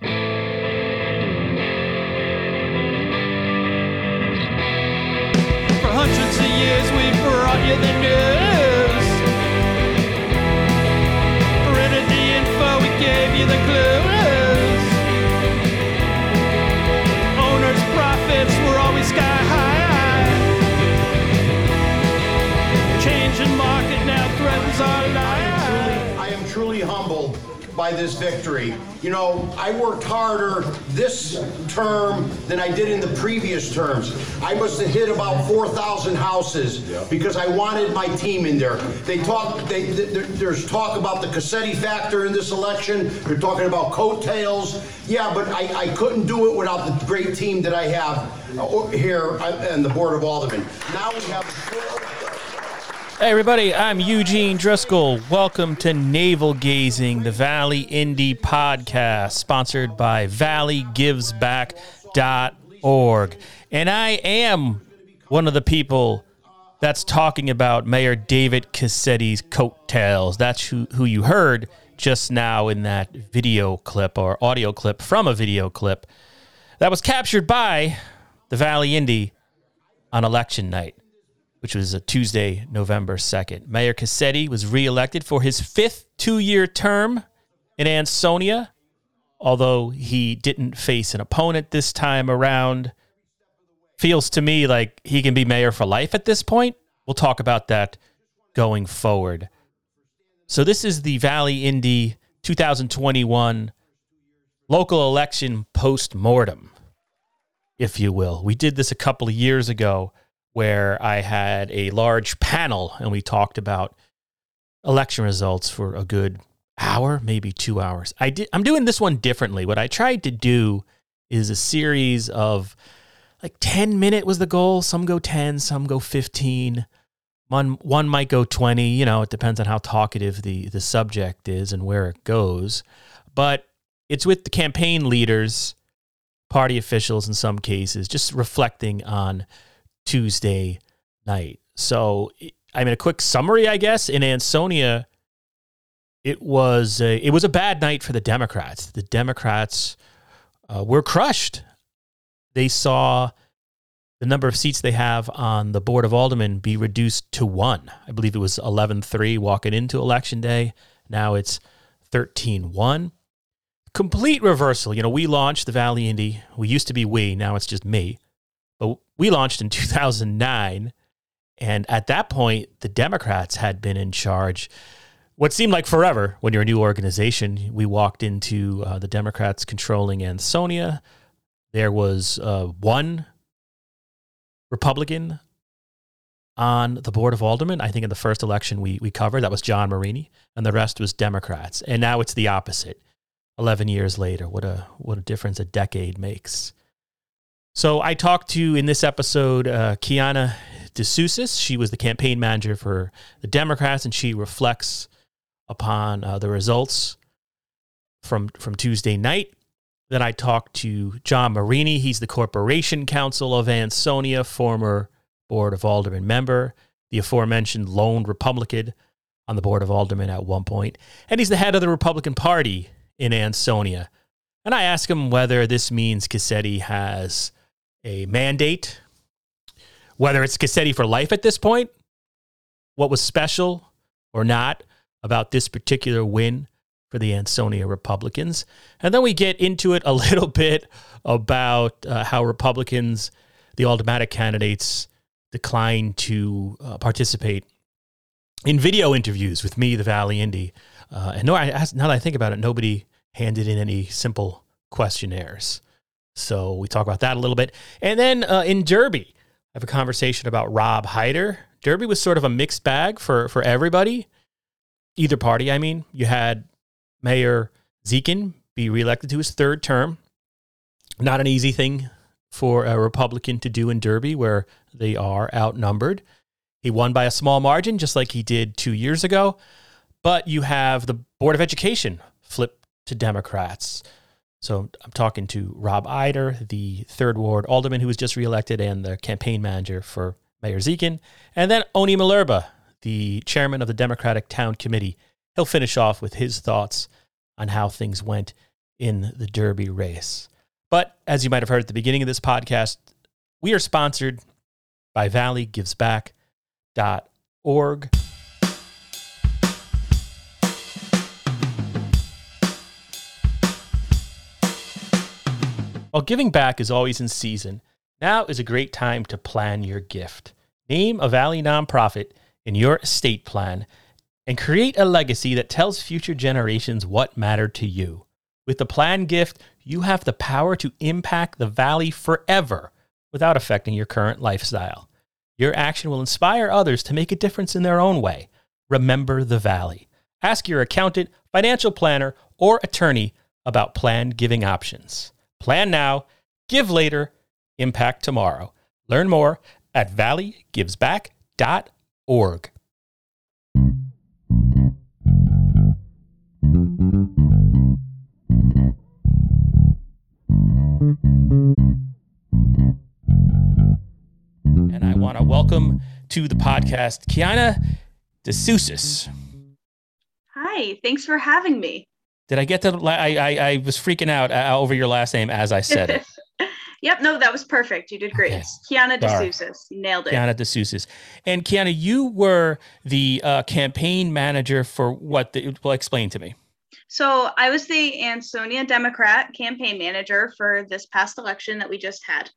For by this victory. You know, I worked harder this term than I did in the previous terms. I must have hit about 4,000 houses because I wanted my team in there. They talk, they, there- there's talk about the Cassetti factor in this election. They're talking about coattails. Yeah, but I, I couldn't do it without the great team that I have uh, here on the Board of Aldermen. Now we have four Hey, everybody, I'm Eugene Driscoll. Welcome to Navel Gazing, the Valley Indie podcast, sponsored by valleygivesback.org. And I am one of the people that's talking about Mayor David Cassetti's coattails. That's who, who you heard just now in that video clip or audio clip from a video clip that was captured by the Valley Indie on election night which was a Tuesday, November 2nd. Mayor Cassetti was reelected for his fifth two year term in Ansonia, although he didn't face an opponent this time around. Feels to me like he can be mayor for life at this point. We'll talk about that going forward. So, this is the Valley Indy 2021 local election post mortem, if you will. We did this a couple of years ago where I had a large panel and we talked about election results for a good hour, maybe two hours. I did, I'm doing this one differently. What I tried to do is a series of like 10 minute was the goal. Some go 10, some go 15. One, one might go 20. You know, it depends on how talkative the, the subject is and where it goes. But it's with the campaign leaders, party officials in some cases, just reflecting on Tuesday night. So, I mean, a quick summary, I guess, in Ansonia, it was a, it was a bad night for the Democrats. The Democrats uh, were crushed. They saw the number of seats they have on the Board of Aldermen be reduced to one. I believe it was 11 3 walking into Election Day. Now it's 13 1. Complete reversal. You know, we launched the Valley Indy. We used to be we, now it's just me. We launched in 2009. And at that point, the Democrats had been in charge what seemed like forever when you're a new organization. We walked into uh, the Democrats controlling Ansonia. There was uh, one Republican on the board of aldermen. I think in the first election we, we covered, that was John Marini, and the rest was Democrats. And now it's the opposite. 11 years later, what a, what a difference a decade makes. So I talked to in this episode uh, Kiana DeSousis. She was the campaign manager for the Democrats, and she reflects upon uh, the results from from Tuesday night. Then I talked to John Marini. He's the Corporation Counsel of Ansonia, former Board of Aldermen member, the aforementioned lone Republican on the Board of Aldermen at one point, and he's the head of the Republican Party in Ansonia. And I asked him whether this means Cassetti has a mandate, whether it's Cassetti for life at this point, what was special or not about this particular win for the Ansonia Republicans. And then we get into it a little bit about uh, how Republicans, the aldermanic candidates, declined to uh, participate in video interviews with me, the Valley Indy. Uh, and no, I, now that I think about it, nobody handed in any simple questionnaires. So we talk about that a little bit. And then uh, in Derby, I have a conversation about Rob Hyder. Derby was sort of a mixed bag for, for everybody, either party. I mean, you had Mayor Dziekan be reelected to his third term. Not an easy thing for a Republican to do in Derby, where they are outnumbered. He won by a small margin, just like he did two years ago. But you have the Board of Education flip to Democrats. So I'm talking to Rob Eider, the third ward alderman who was just reelected and the campaign manager for Mayor Dziekan. And then Oni Malerba, the chairman of the Democratic Town Committee. He'll finish off with his thoughts on how things went in the Derby race. But as you might have heard at the beginning of this podcast, we are sponsored by valleygivesback.org. While giving back is always in season, now is a great time to plan your gift. Name a Valley nonprofit in your estate plan and create a legacy that tells future generations what mattered to you. With the plan gift, you have the power to impact the Valley forever without affecting your current lifestyle. Your action will inspire others to make a difference in their own way. Remember the Valley. Ask your accountant, financial planner, or attorney about plan giving options. Plan now, give later, impact tomorrow. Learn more at valleygivesback.org. And I want to welcome to the podcast Kiana DeSousis. Hi, thanks for having me. Did I get the? I I, I was freaking out uh, over your last name as I said it. yep, no, that was perfect. You did great. Okay. Kiana. DeSousis. Nailed it. Kiana DeSousis. And Kiana, you were the uh, campaign manager for what? The, well, explain to me. So I was the Ansonia Democrat campaign manager for this past election that we just had.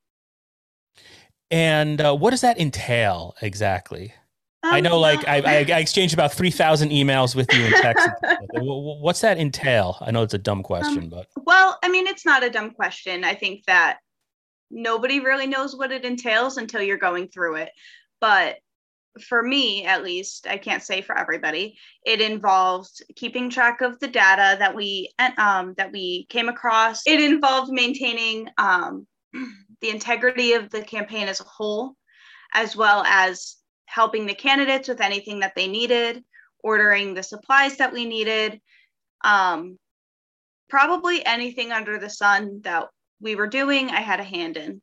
And uh, what does that entail exactly? I Um, know, like, I, I, I exchanged about 3,000 emails with you in text. Wh- wh- What's that entail? I know it's a dumb question, Um, but Well, I mean, it's not a dumb question. I think that nobody really knows what it entails until you're going through it. But for me, at least, I can't say for everybody, it involved keeping track of the data that we um, that we came across. It involved maintaining um, the integrity of the campaign as a whole, as well as helping the candidates with anything that they needed, ordering the supplies that we needed. Um, probably anything under the sun that we were doing, I had a hand in.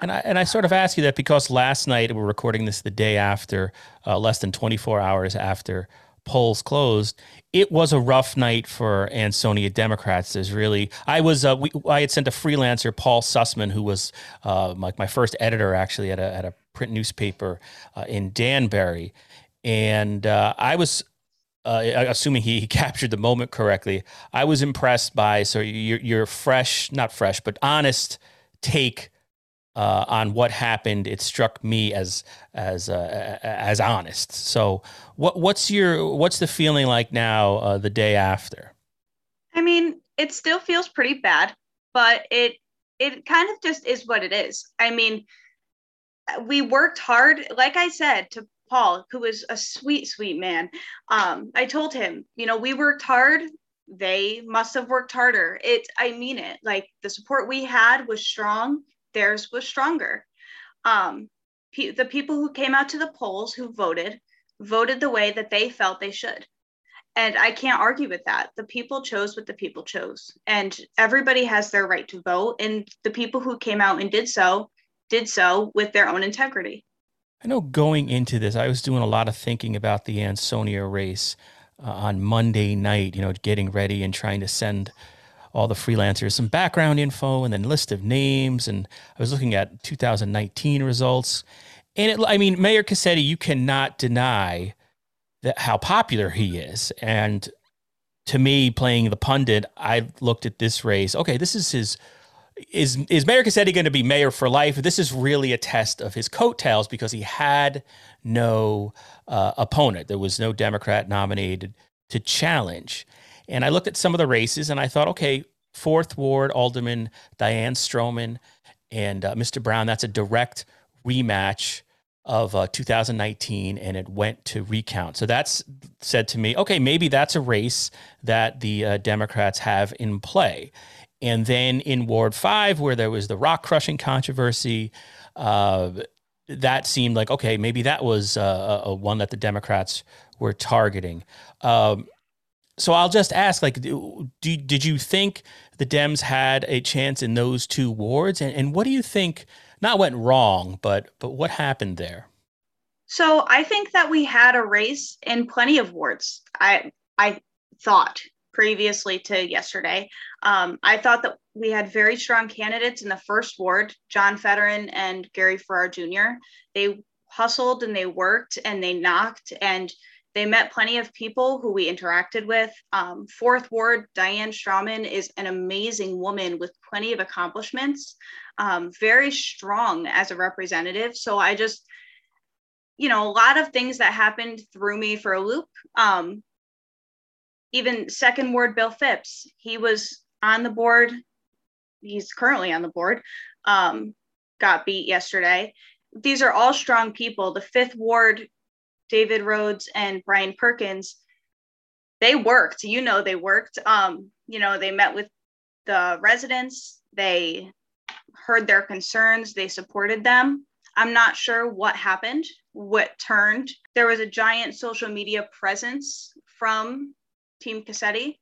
And I and I sort of ask you that because last night we're recording this the day after, uh, less than 24 hours after polls closed. It was a rough night for Ansonia Democrats. There's really I was uh, we, I had sent a freelancer Paul Sussman who was uh, like my first editor actually at a at a print newspaper uh, in Danbury, and uh, I was uh, assuming he captured the moment correctly, I was impressed by so your your fresh, not fresh, but honest take uh, on what happened. It struck me as as uh, as honest. So what what's your what's the feeling like now uh, the day after? I mean, it still feels pretty bad, but it it kind of just is what it is. I mean, we worked hard, like I said to Paul, who was a sweet, sweet man. Um, I told him, you know, we worked hard. They must have worked harder. It, I mean it. Like the support we had was strong. Theirs was stronger. Um, pe- the people who came out to the polls who voted voted the way that they felt they should. And I can't argue with that. The people chose what the people chose. And everybody has their right to vote. And the people who came out and did so did so with their own integrity. I know going into this, I was doing a lot of thinking about the Ansonia race uh, on Monday night. You know, getting ready and trying to send all the freelancers some background info and then list of names. And I was looking at 2019 results. And it, I mean, Mayor Cassetti, you cannot deny that how popular he is. And to me, playing the pundit, I looked at this race. Okay, this is his. Is is Mayor Cassetti going to be mayor for life? This is really a test of his coattails because he had no uh, opponent. There was no Democrat nominated to challenge. And I looked at some of the races and I thought, okay, fourth ward Alderman Diane Stroman and uh, Mr. Brown. That's a direct rematch of uh, 2019, and it went to recount. So that's said to me, okay, maybe that's a race that the uh, Democrats have in play. And then in Ward 5, where there was the rock crushing controversy, uh, that seemed like, okay, maybe that was uh, a one that the Democrats were targeting. Um, so I'll just ask, like, do, did you think the Dems had a chance in those two wards? And, and what do you think, not went wrong, but but what happened there? So I think that we had a race in plenty of wards. I I thought previously to yesterday. Um, I thought that we had very strong candidates in the first ward, John Federin and Gary Farrar Jr. They hustled and they worked and they knocked and they met plenty of people who we interacted with. Um, fourth ward, Diane Stroman is an amazing woman with plenty of accomplishments, um, very strong as a representative. So I just, you know, a lot of things that happened threw me for a loop. Um, even second ward Bill Phipps, he was on the board. He's currently on the board. Um, got beat yesterday. These are all strong people. The fifth ward, David Rhodes and Brian Perkins, they worked. You know, they worked. Um, you know, they met with the residents. They heard their concerns. They supported them. I'm not sure what happened, what turned. There was a giant social media presence from Team Cassetti,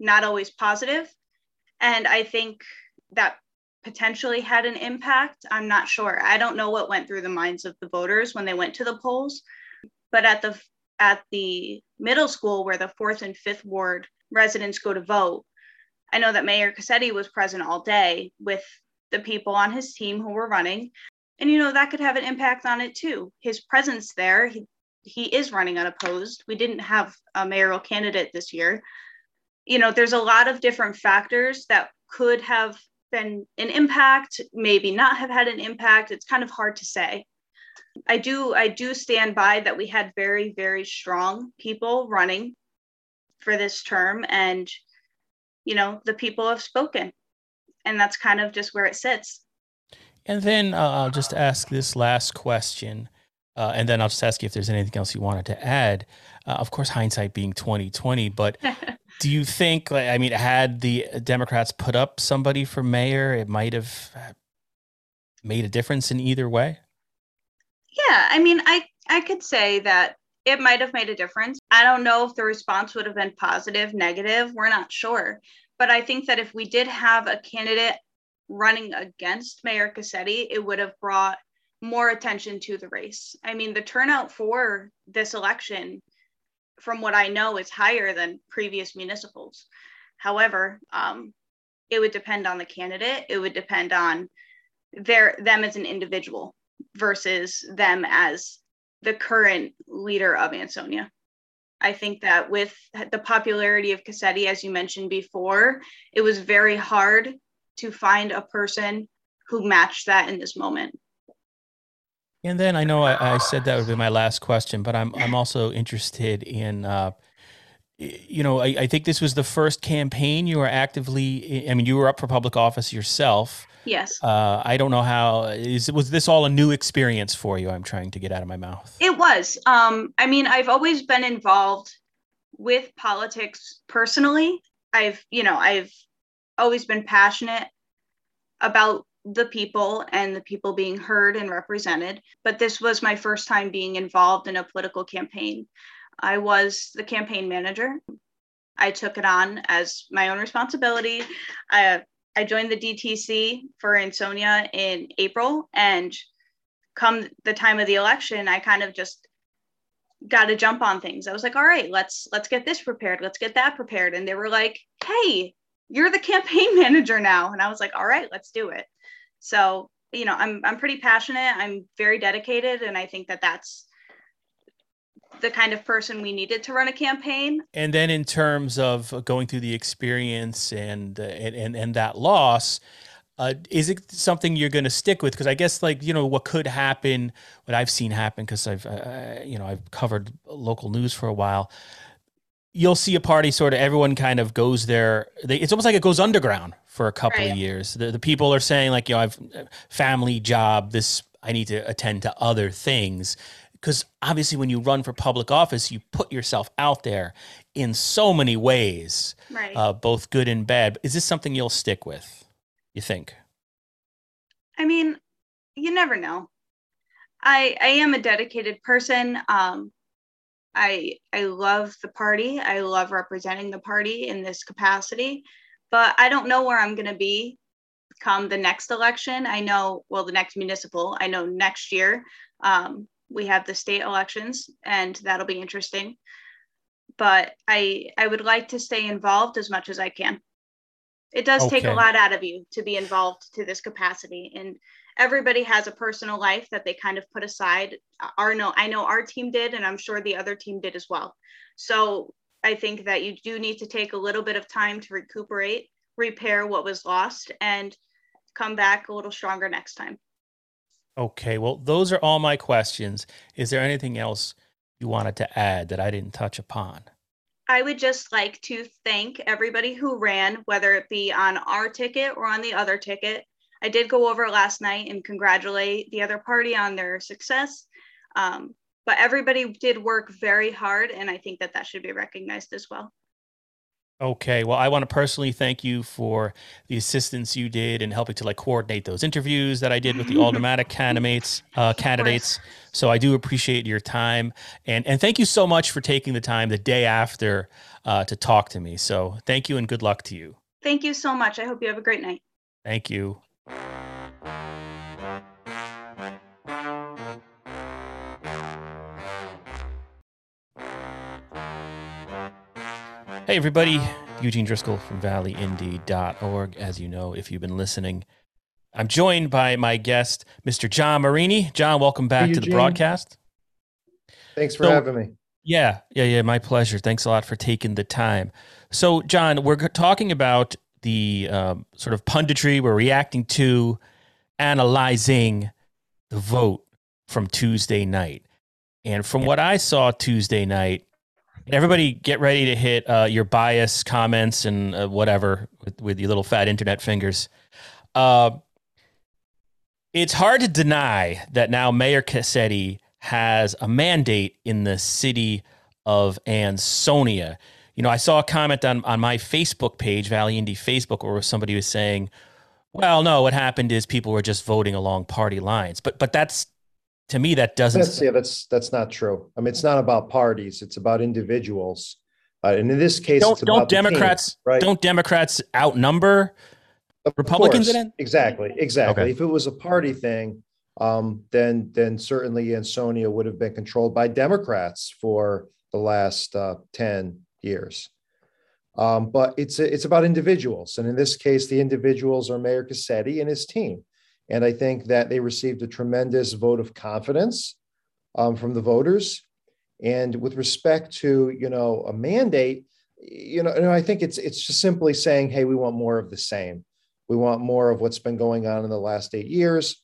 not always positive. And I think that potentially had an impact. I'm not sure. I don't know what went through the minds of the voters when they went to the polls. But at the at the middle school where the fourth and fifth ward residents go to vote, I know that Mayor Cassetti was present all day with the people on his team who were running. And you know, that could have an impact on it too. His presence there, he, he is running unopposed. We didn't have a mayoral candidate this year. You know, there's a lot of different factors that could have been an impact, maybe not have had an impact. It's kind of hard to say. I do I do stand by that we had very very strong people running for this term and you know the people have spoken and that's kind of just where it sits. And then uh, I'll just ask this last question. Uh, and then I'll just ask you if there's anything else you wanted to add. Uh, of course, hindsight being 2020, but do you think, I mean, had the Democrats put up somebody for mayor, it might have uh, made a difference in either way? Yeah, I mean, I I could say that it might have made a difference. I don't know if the response would have been positive, negative. We're not sure. But I think that if we did have a candidate running against Mayor Cassetti, it would have brought more attention to the race. I mean, the turnout for this election, from what I know, is higher than previous municipals. However, um, it would depend on the candidate. It would depend on their them as an individual versus them as the current leader of Ansonia. I think that with the popularity of Cassetti, as you mentioned before, it was very hard to find a person who matched that in this moment. And then I know I, I, said that would be my last question, but I'm I'm also interested in, uh, you know, I, I, think this was the first campaign you were actively. I mean, you were up for public office yourself. Yes. Uh, I don't know how is was this all a new experience for you? I'm trying to get out of my mouth. It was. Um, I mean, I've always been involved with politics personally. I've, you know, I've always been passionate about the people and the people being heard and represented. But this was my first time being involved in a political campaign. I was the campaign manager. I took it on as my own responsibility. I, I joined the DTC for Ansonia in April, and come the time of the election, I kind of just got to jump on things. I was like, all right, let's let's get this prepared, let's get that prepared, and they were like, hey, you're the campaign manager now, and I was like, all right, let's do it. So you know, I'm I'm pretty passionate. I'm very dedicated, and I think that that's the kind of person we needed to run a campaign. And then in terms of going through the experience and uh, and, and and that loss, uh, is it something you're going to stick with? Because I guess like you know what could happen, what I've seen happen because I've uh, you know I've covered local news for a while. You'll see a party sort of everyone kind of goes there. They, it's almost like it goes underground for a couple right. of years. The, the people are saying like you know I've family job this I need to attend to other things because obviously when you run for public office you put yourself out there in so many ways right. uh, both good and bad. Is this something you'll stick with you think? I mean you never know. I i am a dedicated person. Um i i love the party. I love representing the party in this capacity but i don't know where i'm going to be come the next election. I know well the next municipal. I know next year. Um, we have the state elections, and that'll be interesting. but I I would like to stay involved as much as I can. It does take a lot out of you to be involved to this capacity, and everybody has a personal life that they kind of put aside. Our no, I know our team did, and I'm sure the other team did as well. So I think that you do need to take a little bit of time to recuperate, repair what was lost, and come back a little stronger next time. Okay, well, those are all my questions. Is there anything else you wanted to add that I didn't touch upon? I would just like to thank everybody who ran, whether it be on our ticket or on the other ticket. I did go over last night and congratulate the other party on their success. Um, but everybody did work very hard, and I think that that should be recognized as well. Okay, well, I want to personally thank you for the assistance you did in helping to like coordinate those interviews that I did with the Aldermanic candidates. Uh, candidates. So I do appreciate your time, and and thank you so much for taking the time the day after uh, to talk to me. So thank you and good luck to you. Thank you so much. I hope you have a great night. Thank you. Hey, everybody. Eugene Driscoll from valleyindy.org. As you know, if you've been listening, I'm joined by my guest, Mr. John Marini. John, welcome back to the broadcast. Thanks for So- having me. Yeah, yeah, yeah. My pleasure. Thanks a lot for taking the time. So, John, we're talking about the um, sort of punditry we're reacting to, analyzing the vote from Tuesday night. And from what I saw Tuesday night, and everybody get ready to hit uh, your bias comments and uh, whatever with, with your little fat internet fingers. Uh, it's hard to deny that now Mayor Cassetti has a mandate in the city of Ansonia. You know, I saw a comment on, on my Facebook page, Valley Indy Facebook, where somebody was saying, well, no, what happened is people were just voting along party lines. But but that's to me that doesn't That's yeah, that's that's not true. I mean, it's not about parties; it's about individuals. Uh, and in this case, don't it's don't about the team, Democrats right? don't Democrats outnumber Of Republicans in it? Exactly, exactly. Okay. If it was a party thing, um, then then certainly Ansonia would have been controlled by Democrats for the last uh, ten years. Um, but it's it's about individuals, and in this case, the individuals are Mayor Cassetti and his team. And I think that they received a tremendous vote of confidence um, from the voters. And with respect to you know a mandate, you know, I think it's it's just simply saying, hey, we want more of the same. We want more of what's been going on in the last eight years.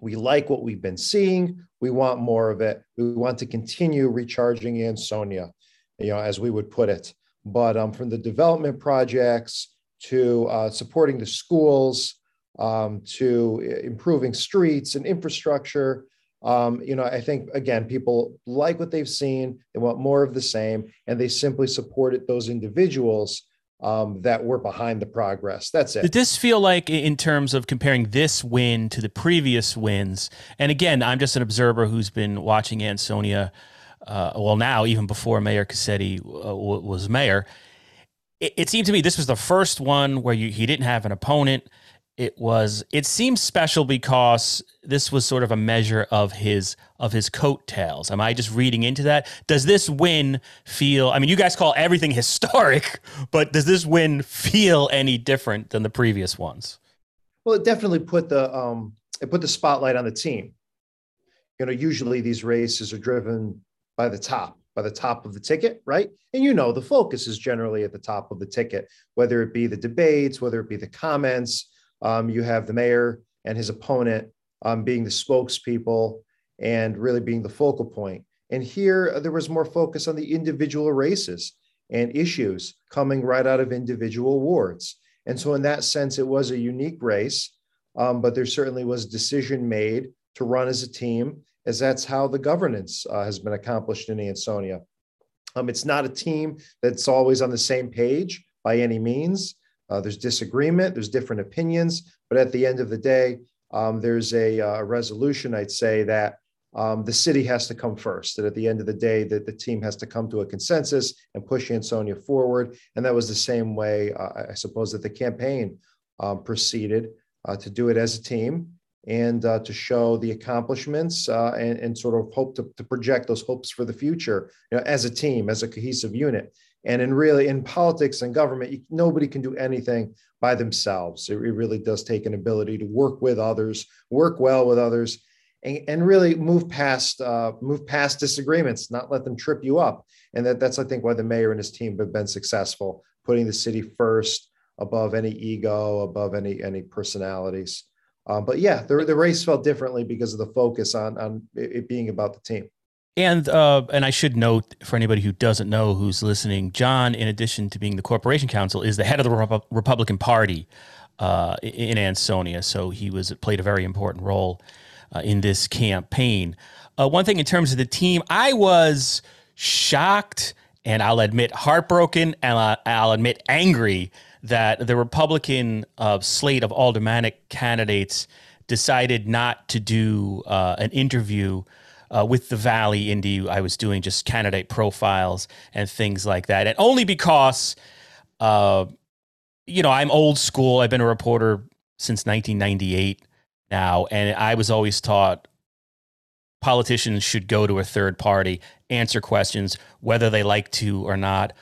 We like what we've been seeing. We want more of it. We want to continue recharging Ansonia, you know, as we would put it. But um, from the development projects to uh, supporting the schools, um, to improving streets and infrastructure, um, you know, I think again, people like what they've seen. They want more of the same, and they simply supported those individuals um, that were behind the progress. That's it. Did this feel like, in terms of comparing this win to the previous wins? And again, I'm just an observer who's been watching Ansonia. Uh, well, now even before Mayor Cassetti uh, was mayor, it, it seemed to me this was the first one where you, he didn't have an opponent. It was. It seems special because this was sort of a measure of his of his coattails. Am I just reading into that? Does this win feel? I mean, you guys call everything historic, but does this win feel any different than the previous ones? Well, it definitely put the um, it put the spotlight on the team. You know, usually these races are driven by the top, by the top of the ticket, right? And you know, the focus is generally at the top of the ticket, whether it be the debates, whether it be the comments. Um, you have the mayor and his opponent um, being the spokespeople and really being the focal point. And here uh, there was more focus on the individual races and issues coming right out of individual wards. And so, in that sense, it was a unique race, um, but there certainly was a decision made to run as a team, as that's how the governance uh, has been accomplished in Ansonia. Um, it's not a team that's always on the same page by any means. Uh, there's disagreement, there's different opinions, but at the end of the day, um, there's a, uh, resolution, I'd say, that um, the city has to come first. That at the end of the day, that the team has to come to a consensus and push Ansonia forward. And that was the same way, uh, I suppose, that the campaign um, proceeded uh, to do it as a team. and uh, to show the accomplishments uh, and, and, sort of hope to, to, project those hopes for the future you know, as a team, as a cohesive unit. And in really in politics and government, nobody can do anything by themselves. It, it really does take an ability to work with others, work well with others, and, and really move past uh, move past disagreements, not let them trip you up. And that, that's I think why the mayor and his team have been successful, putting the city first above any ego, above any any personalities. Um, but yeah, the, the race felt differently because of the focus on on it being about the team. And uh, and I should note for anybody who doesn't know who's listening, John, in addition to being the corporation counsel, is the head of the Rep- Republican Party uh, in Ansonia. So he was played a very important role uh, in this campaign. Uh, one thing in terms of the team, I was shocked and I'll admit heartbroken and I'll admit angry that the Republican uh, slate of aldermanic candidates decided not to do uh, an interview uh, with the Valley Indy. I was doing just candidate profiles and things like that, and only because, uh, you know, I'm old school. I've been a reporter since 1998 now, and I was always taught politicians should go to a third party, answer questions, whether they like to or not.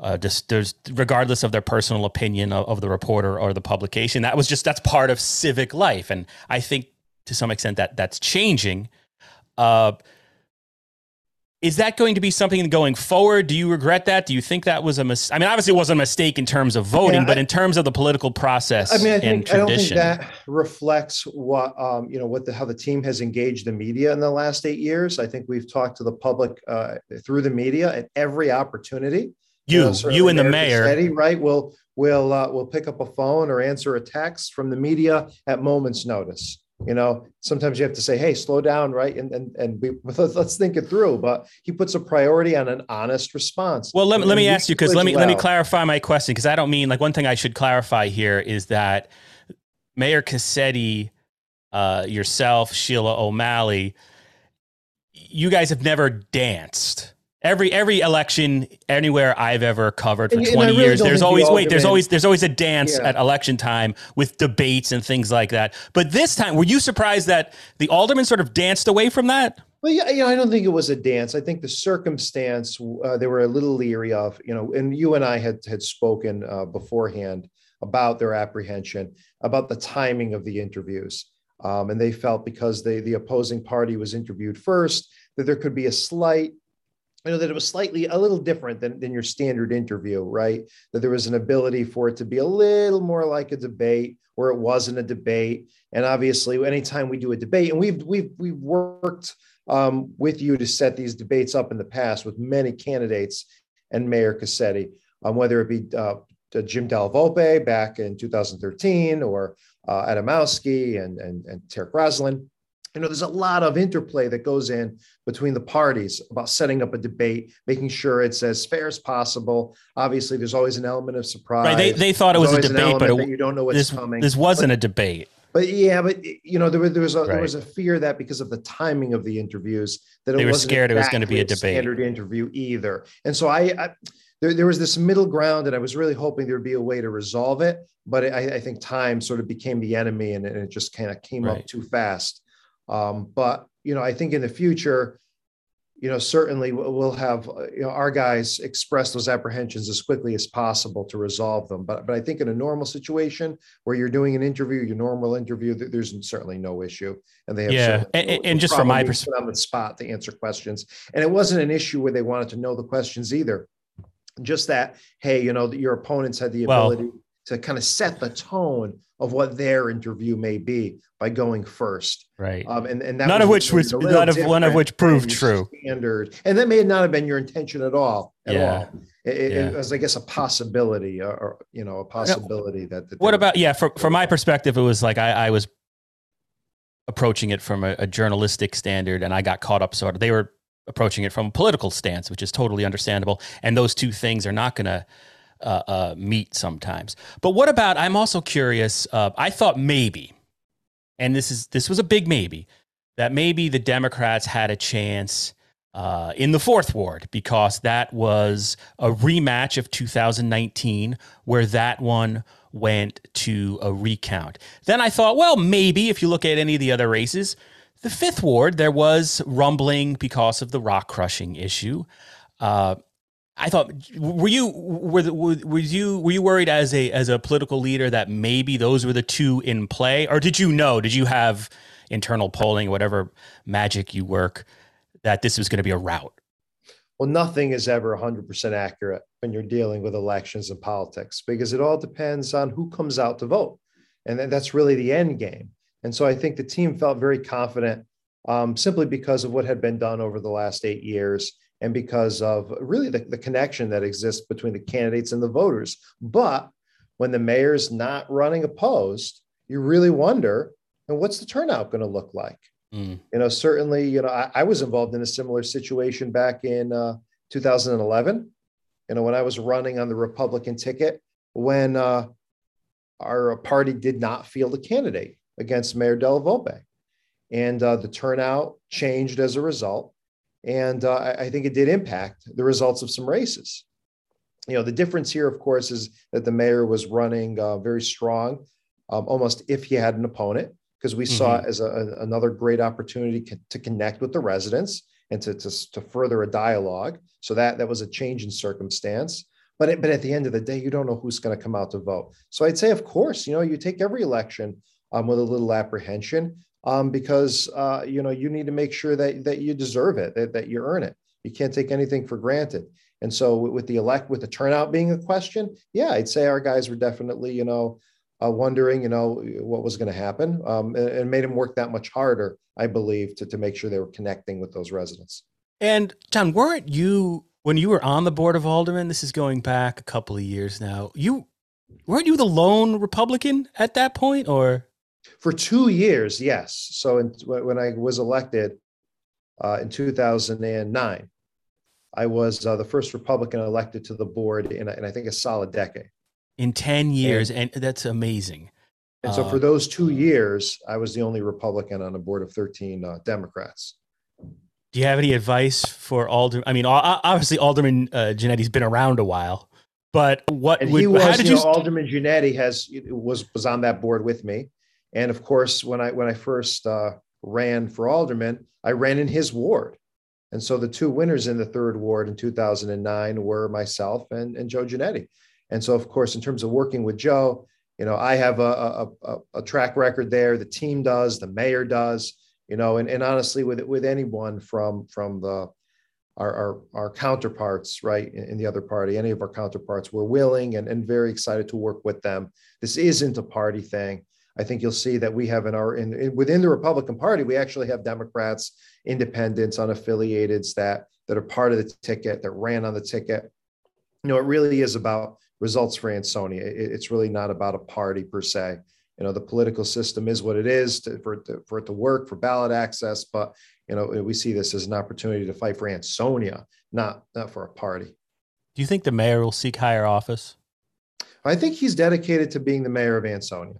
Uh, just there's regardless of their personal opinion of, of, the reporter or the publication. That was just that's part of civic life, and I think to some extent that that's changing. Uh, is that going to be something going forward? Do you regret that? Do you think that was a mistake? I mean, obviously, it wasn't a mistake in terms of voting, yeah, but in terms of the political process. I mean, I, think, I don't think that reflects what um, you know what the how the team has engaged the media in the last eight years. I think we've talked to the public uh, through the media at every opportunity. You, you, know, you and the mayor, Steady, right? We'll we'll uh, we'll pick up a phone or answer a text from the media at moments' notice you know sometimes you have to say hey slow down right? And and, and we, let's think it through. But he puts a priority on an honest response. Well let, let me ask you because let me well. let me clarify my question because i don't mean like one thing i should clarify here is that mayor cassetti uh, yourself sheila o'malley you guys have never danced Every every election anywhere I've ever covered for and, 20 and really years, there's always wait, there's always there's always a dance yeah. at election time with debates and things like that. But this time, were you surprised that the aldermen sort of danced away from that? Well, yeah, you know, I don't think it was a dance. I think the circumstance uh, they were a little leery of, you know, and you and I had had spoken uh, beforehand about their apprehension, about the timing of the interviews. Um, and they felt because they, the opposing party was interviewed first, that there could be a slight you know that it was slightly a little different than, than your standard interview right? That there was an ability for it to be a little more like a debate where it wasn't a debate. And obviously anytime we do a debate and we've we've we've worked um, with you to set these debates up in the past with many candidates and mayor cassetti um, whether it be uh, jim della back in 2013 or uh, adamowski and and, and Tarek Raslan you know there's a lot of interplay that goes in between the parties about setting up a debate making sure it's as fair as possible obviously there's always an element of surprise right they, they thought it was a debate but it, you don't know what's this, coming this wasn't but, a debate but yeah, but you know, there was there was a, right. there was a fear that because of the timing of the interviews, that they were scared it was going to be a debate, standard interview either. And so I, I there, there was this middle ground, and I was really hoping there would be a way to resolve it. But I, I think time sort of became the enemy, and, and it just kind of came right. up too fast. Um, but you know, I think in the future, you know, certainly we'll have you know our guys express those apprehensions as quickly as possible to resolve them. But but I think in a normal situation where you're doing an interview, your normal interview, there's certainly no issue, and they have yeah, and, no, and just from my perspective, on the spot to answer questions, and it wasn't an issue where they wanted to know the questions either. Just that, hey, you know, your opponents had the ability well, to kind of set the tone of what their interview may be by going first. Right. Um, and, and none of which was none of one of which proved true. Standard. And that may not have been your intention at all. At yeah. all. It, yeah. it, was, I guess, a possibility or, or you know, a possibility that, that what about, yeah, from, from my perspective, it was like, I, I was approaching it from a, a journalistic standard and I got caught up sort of, they were approaching it from a political stance, which is totally understandable. And those two things are not going to, uh, uh, meet sometimes. But what about? I'm also curious. Uh, I thought maybe, and this is this was a big maybe, that maybe the Democrats had a chance uh, in the fourth ward because that was a rematch of 2019 where that one went to a recount. Then I thought, well, maybe if you look at any of the other races, the fifth ward, there was rumbling because of the rock crushing issue. Uh, I thought, were you were, were you were you worried as a as a political leader that maybe those were the two in play, or did you know? Did you have internal polling, whatever magic you work, that this was going to be a rout? Well, nothing is ever 100% accurate when you're dealing with elections and politics because it all depends on who comes out to vote. And that's really the end game. And so I think the team felt very confident um, simply because of what had been done over the last eight years and because of really the, the connection that exists between the candidates and the voters. But when the mayor's not running opposed, you really wonder, and what's the turnout going to look like? Mm. You know, certainly, you know, I, I, was involved in a similar situation back in uh, 2011. You know, when I was running on the Republican ticket, when uh, our party did not field a candidate against Mayor Della Volpe. And uh, the turnout changed as a result. And uh, I, think it did impact the results of some races. You know, the difference here, of course, is that the mayor was running uh, very strong, um, almost if he had an opponent because we mm-hmm. saw it as a, another great opportunity to connect with the residents and to, to, to, further a dialogue. So that, that was a change in circumstance. But, it, but at the end of the day, you don't know who's going to come out to vote. So I'd say, of course, you know, you take every election um, with a little apprehension um, because, uh, you know, you need to make sure that, that you deserve it, that, that you earn it. You can't take anything for granted. And so with the elect, with the turnout being a question, yeah, I'd say our guys were definitely, you know, uh, wondering, you know, what was going to happen, um, and, and, made them work that much harder, I believe, to, to make sure they were connecting with those residents. And John, weren't you when you were on the board of aldermen? This is going back a couple of years now. You weren't you the lone Republican at that point, or for two years? Yes. So in, when I was elected uh, in 2009, I was uh, the first Republican elected to the board in, in I think a solid decade in 10 years and, and that's amazing and so for uh, those two years i was the only republican on a board of 13 uh, democrats do you have any advice for alderman i mean obviously alderman uh, Gianetti's been around a while but what and would, he was, how did you, you know, alderman Gianetti has was was on that board with me and of course when i when i first uh, ran for alderman i ran in his ward and so the two winners in the third ward in 2009 were myself and, and joe Gianetti and so, of course, in terms of working with Joe, you know, I have a, a, a track record there. The team does, the mayor does, you know, and, and honestly, with with anyone from from the our, our, our counterparts, right, in, in, the other party, any of our counterparts, we're willing and, and very excited to work with them. This isn't a party thing. I think you'll see that we have in our in, in, within the Republican Party, we actually have Democrats, independents, unaffiliateds that that are part of the ticket that ran on the ticket. You know, it really is about results for Ansonia. it's really not about a party per se. You know, the political system is what it is to, for, it to, for it to work for ballot access, but you know, we see this as an opportunity to fight for Ansonia, not not for a party. Do you think the mayor will seek higher office? I think he's dedicated to being the mayor of Ansonia.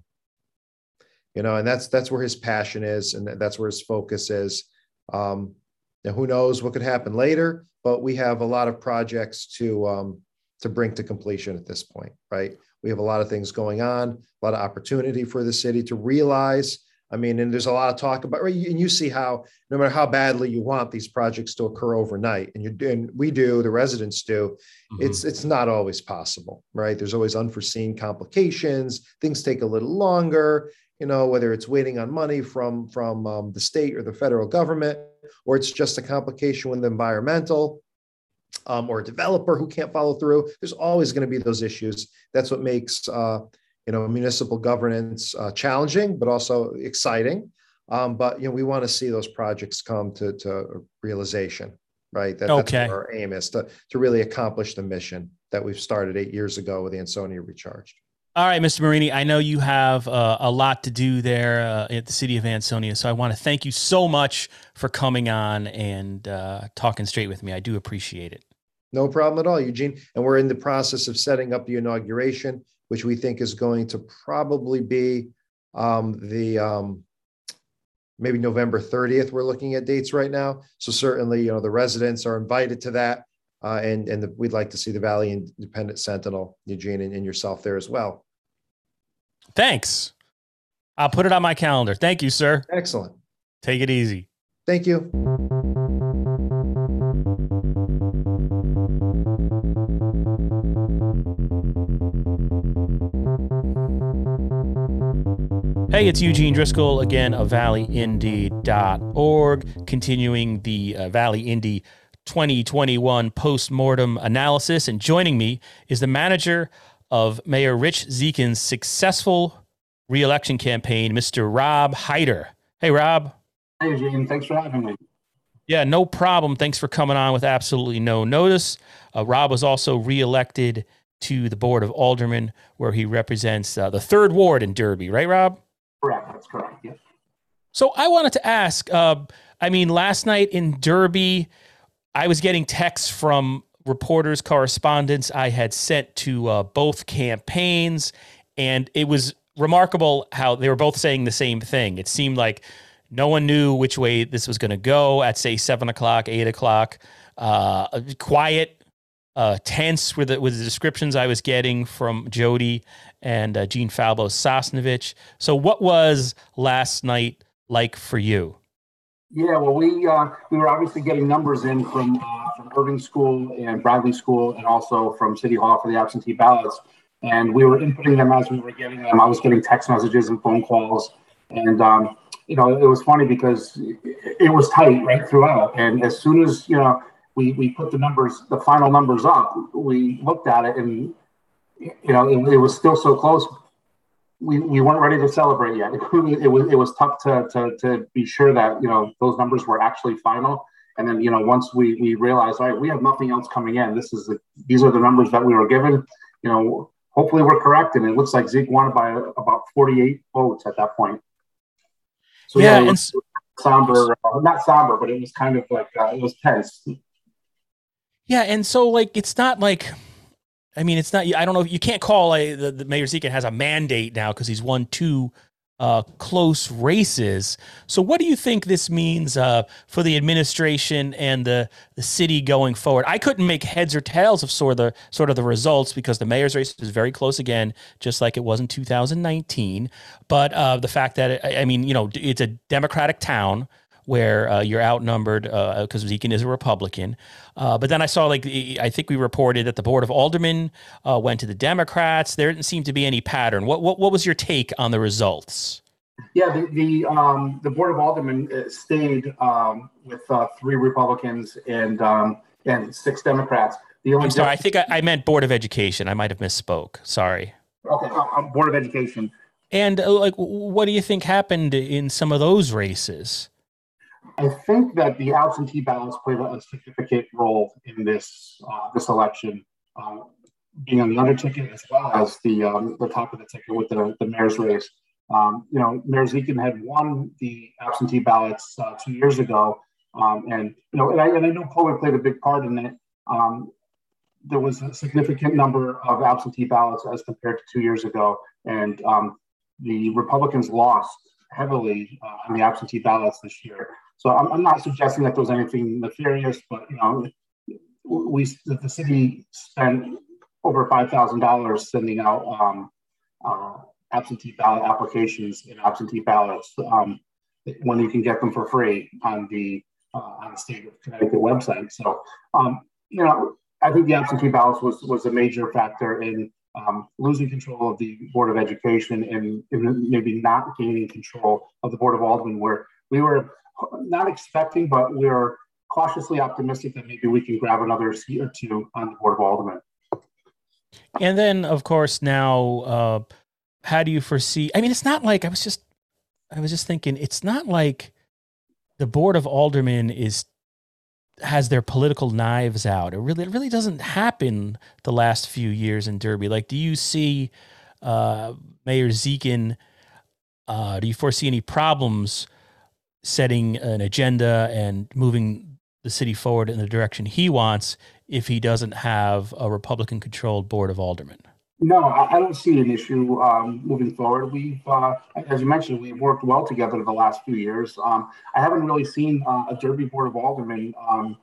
You know, and that's that's where his passion is, and that's where his focus is. Um, now, who knows what could happen later? But we have a lot of projects to um, to bring to completion at this point, right? We have a lot of things going on, a lot of opportunity for the city to realize. I mean, and there's a lot of talk about, right? And you see how, no matter how badly you want these projects to occur overnight, and you and we do, the residents do, mm-hmm. it's it's not always possible, right? There's always unforeseen complications. Things take a little longer, you know, whether it's waiting on money from from um, the state or the federal government, or it's just a complication with the environmental um, or a developer who can't follow through. There's always going to be those issues. That's what makes uh, you know municipal governance uh, challenging, but also exciting. Um, but you know we want to see those projects come to, to realization, right? That, okay. That's our aim is to to really accomplish the mission that we've started eight years ago with Ansonia Recharged. All right, Mr. Marini, I know you have uh, a lot to do there uh, at the city of Ansonia, so I want to thank you so much for coming on and uh, talking straight with me. I do appreciate it. No problem at all, Eugene. And we're in the process of setting up the inauguration, which we think is going to probably be um, the um, maybe November 30th. We're looking at dates right now. So certainly, you know, the residents are invited to that. Uh, and and the, we'd like to see the Valley Independent Sentinel, Eugene, and, and yourself there as well. Thanks. I'll put it on my calendar. Thank you, sir. Excellent. Take it easy. Thank you. Hey, it's Eugene Driscoll again of valleyindy.org, continuing the uh, Valley Indy 2021 post-mortem analysis. And joining me is the manager of Mayor Rich Dziekan's successful reelection campaign, Mr. Rob Hyder. Hey, Rob. Hey, Eugene. Thanks for having me. Yeah, no problem. Thanks for coming on with absolutely no notice. Uh, Rob was also reelected to the Board of Aldermen, where he represents uh, the third ward in Derby, right, Rob? Correct. That's correct. Yeah. So I wanted to ask. Uh, I mean, last night in Derby, I was getting texts from reporters, correspondents I had sent to uh, both campaigns, and it was remarkable how they were both saying the same thing. It seemed like no one knew which way this was going to go at say seven o'clock, eight o'clock. Uh, quiet, uh, tense with the, with the descriptions I was getting from Jody and uh, Gene Falbo Sosnovich. So, what was last night like for you? Yeah, well, we uh, we were obviously getting numbers in from uh, from Irving School and Bradley School, and also from City Hall for the absentee ballots. And we were inputting them as we were getting them. I was getting text messages and phone calls, and um, you know, it was funny because it was tight right throughout. And as soon as you know we we put the numbers, the final numbers up, we looked at it, and you know, it, it was still so close we, we weren't ready to celebrate yet. It, it, was it was tough to, to to be sure that you know those numbers were actually final. And then you know once we we realized, all right, we have nothing else coming in. This is the these are the numbers that we were given. You know, hopefully we're correct. And it looks like Zeke won by about 48 votes at that point. So yeah, yeah somber, uh, not somber, but it was kind of like uh, it was tense. Yeah, and so like it's not like I mean, it's not. I don't know. You can't call a, the, the Mayor Dziekan has a mandate now because he's won two uh, close races. So, what do you think this means uh, for the administration and the, the city going forward? I couldn't make heads or tails of sort of the sort of the results because the mayor's race is very close again, just like it was in 2019. But uh, the fact that it, I mean, you know, it's a Democratic town where uh, you're outnumbered because uh, Dziekan is a Republican. Uh, but then I saw, like, I think we reported that the Board of Aldermen uh, went to the Democrats. There didn't seem to be any pattern. What, what, what was your take on the results? Yeah, the the, um, the Board of Aldermen uh, stayed um, with uh, three Republicans and um, and six Democrats. The only I'm sorry, I think I, I, meant Board of Education. I might have misspoke. Sorry. Okay, Board of Education. And like, what do you think happened in some of those races? I think that the absentee ballots played a significant role in this uh, this election, um, being on the under ticket as well as the um, the top of the ticket with the, the mayor's race. Um, you know, Mayor Dziekan had won the absentee ballots uh, two years ago, um, and you know, and I, and I know COVID played a big part in it. Um, there was a significant number of absentee ballots as compared to two years ago, and um, the Republicans lost heavily uh, on the absentee ballots this year. So I'm, I'm, not suggesting that there was anything nefarious, but you know, we the city spent over five thousand dollars sending out um, uh, absentee ballot applications and absentee ballots um, when you can get them for free on the uh, on the state of Connecticut website. So um, you know, I think the absentee ballots was was a major factor in um, losing control of the Board of Education and, and, maybe not gaining control of the Board of Aldermen, where we were not expecting, but we're cautiously optimistic that maybe we can grab another seat or two on the Board of Aldermen. And then, of course, now, uh, how do you foresee? I mean, it's not like I was just, I was just thinking, it's not like the Board of Aldermen is has their political knives out. It really, it really doesn't happen the last few years in Derby. Like, do you see uh, Mayor Dziekan? Uh, do you foresee any problems setting an agenda and moving the city forward in the direction he wants if he doesn't have a Republican controlled board of aldermen? No, I, don't see an issue um, moving forward. We've, uh, as you mentioned, we've worked well together the last few years. Um, I haven't really seen uh, a Derby Board of Aldermen um,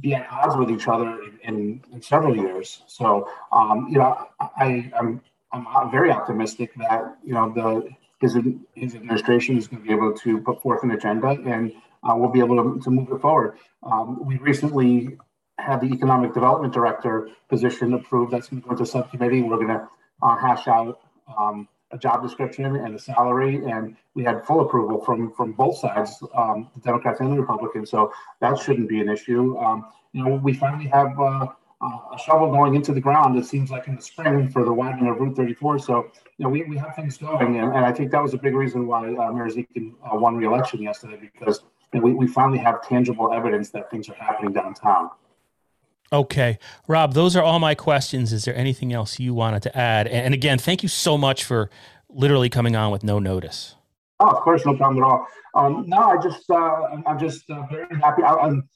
be at odds with each other in, in, several years. So, um, you know, I, I'm I'm very optimistic that you know the his his administration is going to be able to put forth an agenda and uh, we'll be able to, to move it forward. Um, we recently had the economic development director position approved. That's going to go into subcommittee. We're going to uh, hash out um, a job description and a salary, and we had full approval from from both sides, um, the Democrats and the Republicans. So that shouldn't be an issue. Um, you know, we finally have. Uh, uh, a shovel going into the ground. It seems like in the spring for the widening of Route 34. So, you know, we, we have things going, and, and I think that was a big reason why uh, Mayor Dziekan uh, won re-election yesterday because you know, we, we finally have tangible evidence that things are happening downtown. Okay, Rob, those are all my questions. Is there anything else you wanted to add? And again, thank you so much for literally coming on with no notice. Oh, of course, no problem at all. Um, no, I just, uh, I'm just uh, very happy. I, I'm,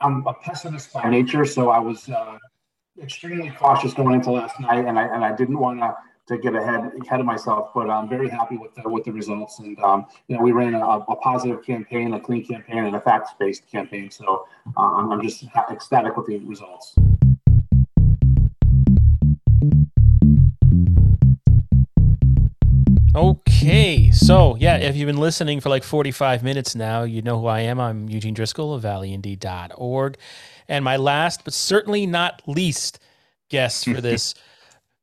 I'm a pessimist by nature, so I was uh, extremely cautious going into last night, and I and I didn't want to to get ahead ahead of myself. But I'm very happy with the with the results, and um, you know we ran a, a, positive campaign, a clean campaign, and a facts based campaign. So um, I'm just ecstatic with the results. Okay, so yeah, if you've been listening for like 45 minutes now, you know who I am. I'm Eugene Driscoll of valleyindy.org. And my last, but certainly not least, guest for this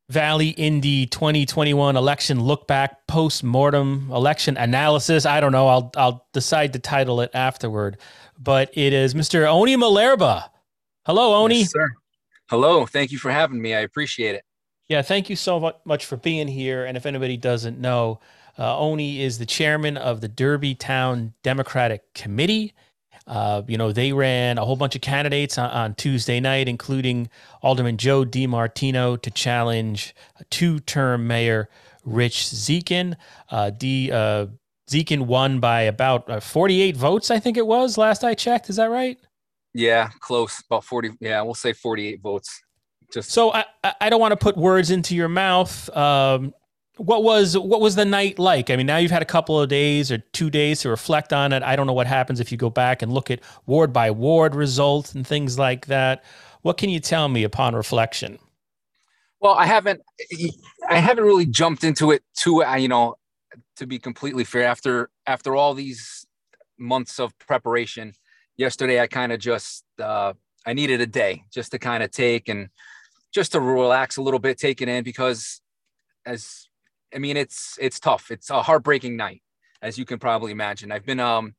Valley Indy 2021 election look back, post mortem election analysis. I don't know. I'll I'll decide to title it afterward. But it is Mr. Oni Malerba. Hello, Oni. Yes, sir. Hello. Thank you for having me. I appreciate it. Yeah, thank you so much for being here. And if anybody doesn't know, uh, Oni is the chairman of the Derby Town Democratic Committee. Uh, you know, they ran a whole bunch of candidates on, on, Tuesday night, including Alderman Joe DiMartino to challenge two-term mayor Rich Dziekan. Uh, D, uh, Dziekan won by about uh, 48 votes, I think it was last I checked. Is that right? Yeah, close. About 40. Yeah, we'll say 48 votes. Just so I, I don't want to put words into your mouth. Um, what was what was the night like? I mean, now you've had a couple of days or two days to reflect on it. I don't know what happens if you go back and look at ward by ward results and things like that. What can you tell me upon reflection? Well, I haven't I haven't really jumped into it too. You know, to be completely fair, after after all these months of preparation, yesterday I kind of just uh, I needed a day just to kind of take and just to relax a little bit, take it in because as I mean, it's it's tough. It's a heartbreaking night, as you can probably imagine. I've been um,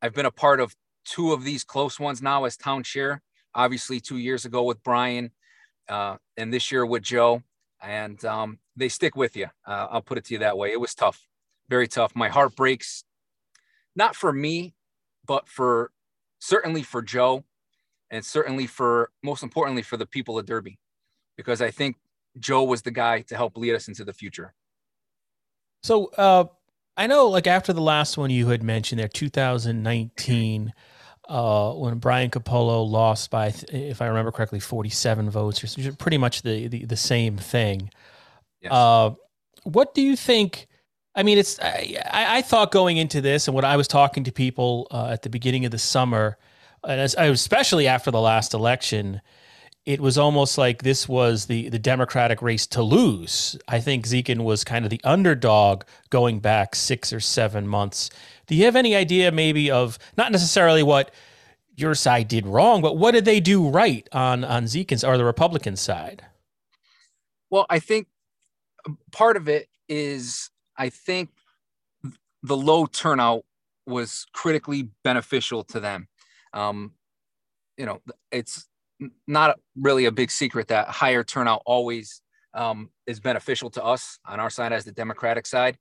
I've been a part of two of these close ones now as town chair. Obviously, two years ago with Brian, uh, and this year with Joe, and um, they stick with you. Uh, I'll put it to you that way. It was tough, very tough. My heart breaks, not for me, but for certainly for Joe, and certainly for most importantly for the people of Derby, because I think Joe was the guy to help lead us into the future. So uh, I know, like after the last one you had mentioned there, 2019, uh, when Brian Capolo lost by, if I remember correctly, 47 votes, or pretty much the the, the same thing. Yes. Uh, what do you think? I mean, it's I, I, thought going into this, and when I was talking to people uh, at the beginning of the summer, and as, especially after the last election, it was almost like this was the the Democratic race to lose. I think Dziekan was kind of the underdog going back six or seven months. Do you have any idea, maybe, of not necessarily what your side did wrong, but what did they do right on on Dziekan's or the Republican side? Well, I think part of it is I think the low turnout was critically beneficial to them. Um, you know, it's not really a big secret that higher turnout always um, is beneficial to us on our side as the Democratic side.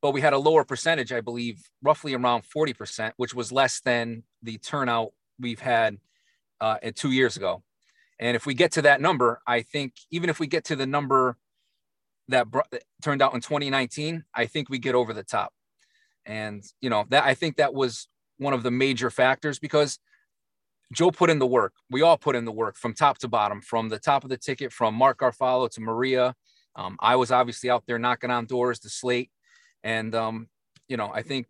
But we had a lower percentage, I believe, roughly around 40%, which was less than the turnout we've had uh, two years ago. And if we get to that number, I think even if we get to the number that br- turned out in 2019, I think we get over the top. And, you know, that I think that was one of the major factors because Joe put in the work. We all put in the work from top to bottom, from the top of the ticket, from Mark Garofalo to Maria. Um, I was obviously out there knocking on doors to slate. And, um, you know, I think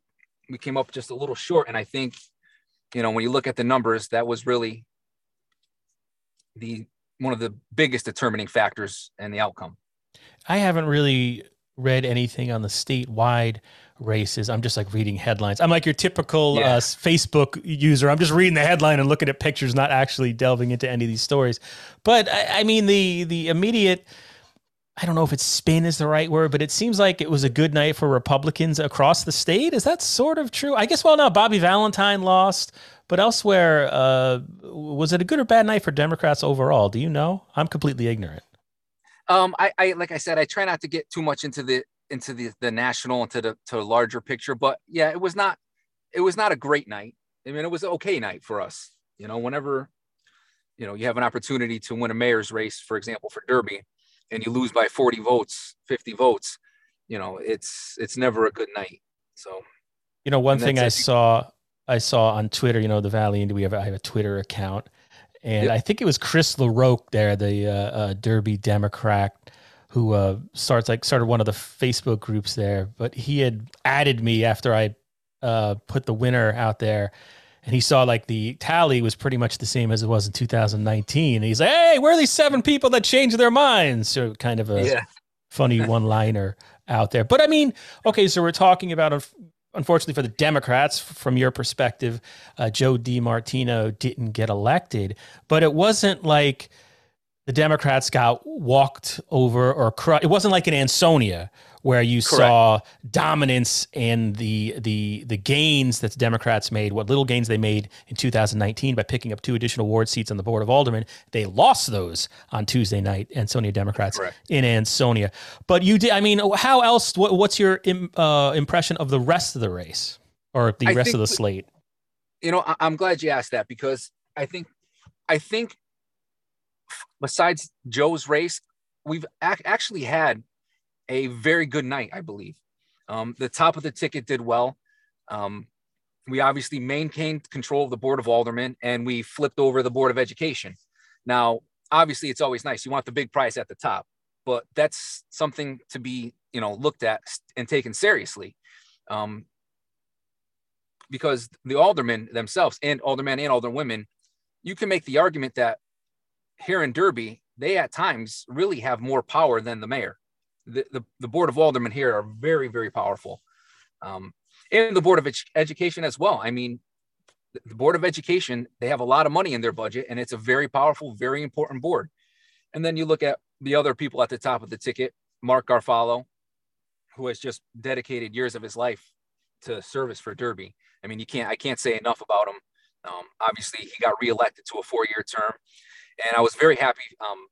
we came up just a little short. And I think, you know, when you look at the numbers, that was really the one of the biggest determining factors in the outcome. I haven't really read anything on the statewide races. I'm just like reading headlines. I'm like your typical Yeah. uh, Facebook user. I'm just reading the headline and looking at pictures, not actually delving into any of these stories. But I, I mean, the the immediate. I don't know if it's spin is the right word, but it seems like it was a good night for Republicans across the state. Is that sort of true? I guess. Well, now Bobby Valentine lost, but elsewhere, uh, was it a good or bad night for Democrats overall? Do you know? I'm completely ignorant. Um, I, I like I said, I try not to get too much into the into the the national into the to the larger picture, but yeah, it was not it was not a great night. I mean, it was an okay night for us. You know, whenever you know you have an opportunity to win a mayor's race, for example, for Derby, and you lose by 40 votes, 50 votes, you know, it's it's never a good night. So You know, one thing I saw I saw on Twitter, you know, the Valley Indy, we have I have a Twitter account. And Yep. I think it was Chris LaRoque there, the uh, uh, Derby Democrat, who uh, starts like started one of the Facebook groups there. But he had added me after I uh, put the winner out there, and he saw like the tally was pretty much the same as it was in 2019. And he's like, "Hey, where are these seven people that changed their minds?" So kind of a yeah, funny one liner out there. But I mean, okay, so we're talking about, unfortunately for the Democrats, from your perspective, uh, Joe DiMartino didn't get elected, but it wasn't like the Democrats got walked over or cru- it wasn't like in Ansonia where you saw dominance and the the the gains that the Democrats made, what little gains they made in 2019 by picking up two additional ward seats on the board of aldermen. They lost those on Tuesday night, Ansonia Democrats Correct. in Ansonia. But you did. I mean, how else? What, what's your im, uh, impression of the rest of the race or the I rest of the slate? you know, I'm glad you asked that because I think I think besides Joe's race, we've ac- actually had a very good night, I believe. Um, the top of the ticket did well. Um, we obviously maintained control of the Board of Aldermen and we flipped over the Board of Education. Now, obviously, it's always nice. You want the big prize at the top, but that's something to be, you know, looked at and taken seriously. Um, because the aldermen themselves and aldermen and alderwomen, you can make the argument that here in Derby, they at times really have more power than the mayor. The, the, the board of aldermen here are very, very powerful. Um, and the board of Edu- education as well. I mean, the- the board of education, they have a lot of money in their budget and it's a very powerful, very important board. And then you look at the other people at the top of the ticket, Mark Garofalo, who has just dedicated years of his life to service for Derby. I mean, you can't, I can't say enough about him. Um, obviously, he got reelected to a four-year term, and I was very happy um,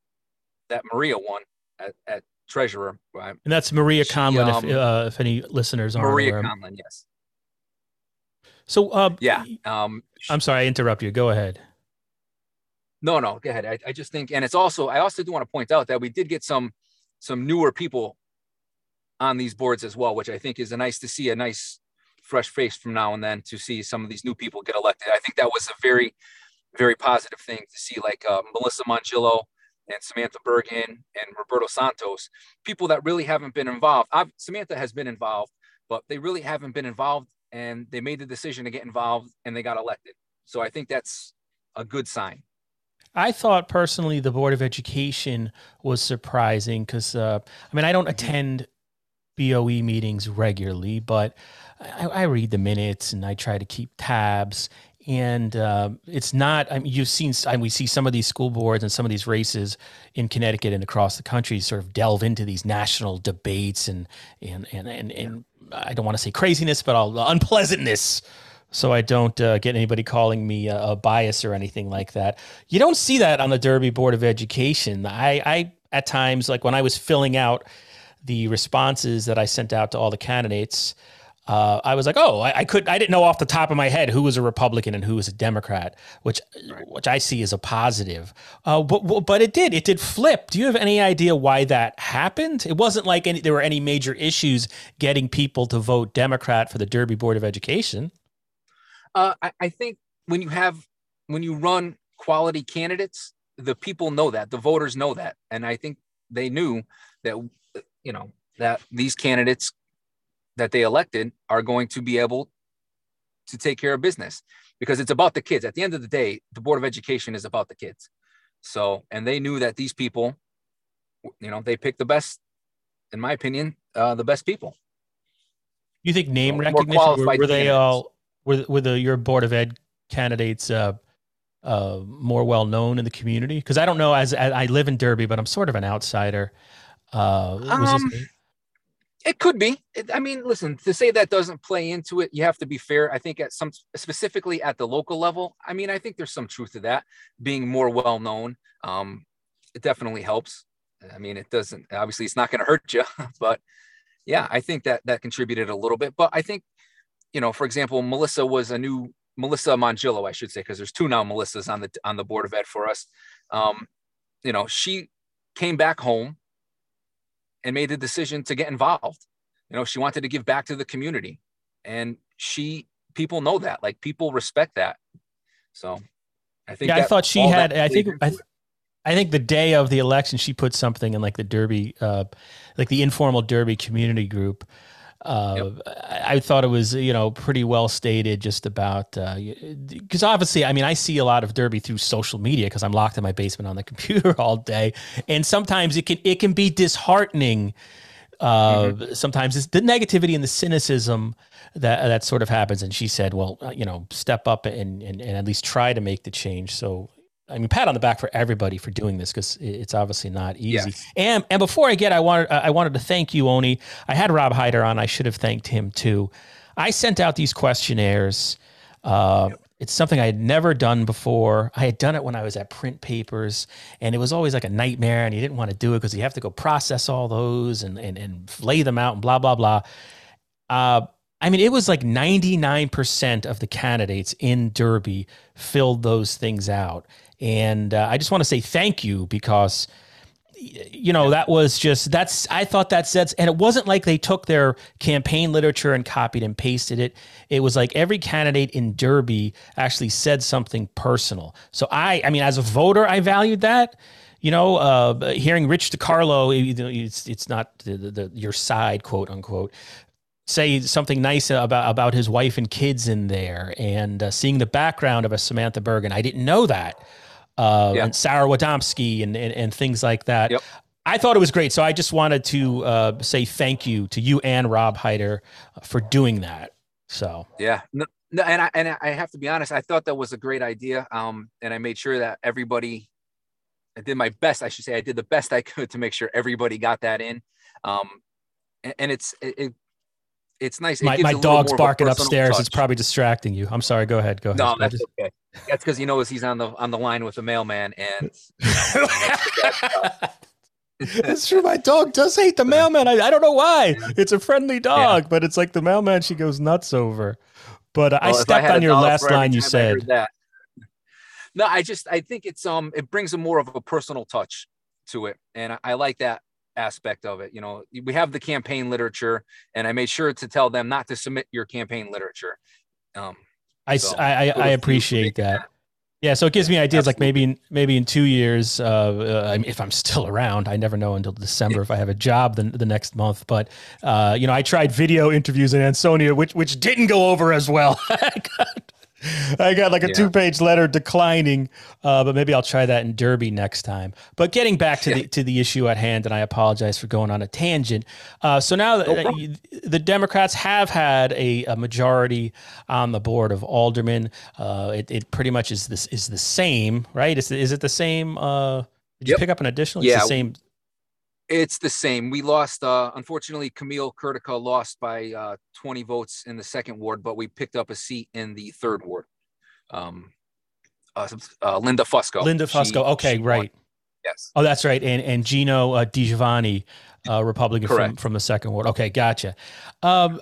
that Maria won at, at treasurer. Uh, And that's Maria She, Conlin, um, if, uh, if any listeners aren't Maria aware. Conlin, yes, So, uh, yeah. Um, I'm sorry, I interrupt you. Go ahead. No, no, go ahead. I, I just think, and it's also, I also do want to point out that we did get some, some newer people on these boards as well, which I think is a nice to see a nice fresh face from now and then to see some of these new people get elected. I think that was a very, very positive thing to see like uh, Melissa Mongillo and Samantha Bergen and Roberto Santos, people that really haven't been involved. I've, Samantha has been involved, but they really haven't been involved and they made the decision to get involved and they got elected. So I think that's a good sign. I thought personally the Board of Education was surprising because, uh, I mean, I don't attend BOE meetings regularly, but I, I read the minutes and I try to keep tabs. And uh, it's not. I mean, you've seen. I mean, we see some of these school boards and some of these races in Connecticut and across the country sort of delve into these national debates and and and and, and I don't want to say craziness, but I'll, unpleasantness so I don't uh, get anybody calling me a, a bias or anything like that. You don't see that on the Derby Board of Education. I, I at times, like when I was filling out the responses that I sent out to all the candidates, uh, I was like, oh, I, I could, I didn't know off the top of my head who was a Republican and who was a Democrat, which, which I see as a positive. Uh, but, but it did, it did flip. Do you have any idea why that happened? It wasn't like any, there were any major issues getting people to vote Democrat for the Derby Board of Education. Uh, I, I think when you have when you run quality candidates, the people know that, the voters know that, and I think they knew that you know that these candidates that they elected are going to be able to take care of business because it's about the kids. At the end of the day, the Board of Education is about the kids. So, and they knew that these people, you know, they picked the best, in my opinion, uh, the best people. You think name More recognition were, were they all were were the your board of ed candidates uh, uh, more well known in the community? Because I don't know. As, as I live in Derby, but I'm sort of an outsider. Uh, was Um, this, It could be. I mean, listen, to say that doesn't play into it, you have to be fair. I think at some specifically at the local level, I mean, I think there's some truth to that. Being more well known, um, it definitely helps. I mean, it doesn't obviously it's not going to hurt you, but yeah, I think that that contributed a little bit. But I think, you know, for example, Melissa was a new Melissa Mongillo, I should say, because there's two now Melissas on the on the board of ed for us. Um, you know, she came back home and made the decision to get involved. You know, she wanted to give back to the community, and she people know that, like people respect that. So, I think. yeah, I thought she had. I think. I. I think the day of the election, she put something in like the Derby, uh, like the informal Derby community group. Uh, I, I thought it was, you know, pretty well stated just about, because obviously, I mean, I see a lot of Derby through social media because I'm locked in my basement on the computer all day. And sometimes it can, it can be disheartening. Uh, sometimes it's the negativity and the cynicism that, that sort of happens. And she said, well, uh, you know, step up and, and, and at least try to make the change. So, I mean, pat on the back for everybody for doing this because it's obviously not easy. Yes. And and before I get, I wanted I wanted to thank you, Oni. I had Rob Hyder on. I should have thanked him too. I sent out these questionnaires. Uh, It's something I had never done before. I had done it when I was at Print Papers, and it was always like a nightmare. And you didn't want to do it because you have to go process all those and and and lay them out and blah blah blah. Uh, I mean, it was like 99% of the candidates in Derby filled those things out. And uh, I just want to say thank you because, you know, that was just, that's, I thought that said, and it wasn't like they took their campaign literature and copied and pasted it. It was like every candidate in Derby actually said something personal. So I, I mean, as a voter, I valued that you know, uh, hearing Rich know, it's it's not the, the, the your side, quote unquote, say something nice about about his wife and kids in there, and uh, seeing the background of a Samantha Bergen, I didn't know that, uh, Yeah. and Sarah Wadomsky and, and and things like that. Yep. I thought it was great, so I just wanted to uh, say thank you to you and Rob Hyder for doing that. So Yeah. No, no, and I and I have to be honest, I thought that was a great idea. Um, and I made sure that everybody I did my best, I should say I did the best I could to make sure everybody got that in. Um, and, and it's it, it- it's nice. It my, gives my a dog's more of a barking upstairs. touch. It's probably distracting you. I'm sorry. Go ahead. Go ahead. no, that's okay. That's because he knows he's on the on the line with the mailman, and it's true. My dog does hate the mailman. I, I don't know why. It's a friendly dog, but it's like the mailman she goes nuts over. But uh, I Well, if stepped had on your last line you I said. that. No, I just I think it's um it brings a more of a personal touch to it, and I, I like that aspect of it. You know, we have the campaign literature, and I made sure to tell them not to submit your campaign literature. Um, I, So, I, I- I appreciate that. Yeah, so it gives me ideas like maybe in, maybe in two years, uh, uh, if I'm still around, I never know until December if I have a job the, the next month. But uh, you know, I tried video interviews in Ansonia, which which didn't go over as well. I got, like a Yeah. two page letter declining, uh, but maybe I'll try that in Derby next time. But getting back to the to the issue at hand, and I apologize for going on a tangent. Uh, so now No you- the Democrats have had a, a majority on the board of aldermen. Uh, it, it pretty much is this is the same, right? Is, is it the same? Uh, did you pick up an additional? It's Yeah. the same. It's the same. We lost, uh, unfortunately, Camille Kurtica lost by uh, 20 votes in the second ward, but we picked up a seat in the third ward. Um, uh, uh, Linda Fusco. Linda She- Fusco. Okay, she won. right. Yes. Oh, that's right. And and Gino uh, DiGiovanni, uh, Republican from, Correct. from the second ward. Okay, gotcha. Um,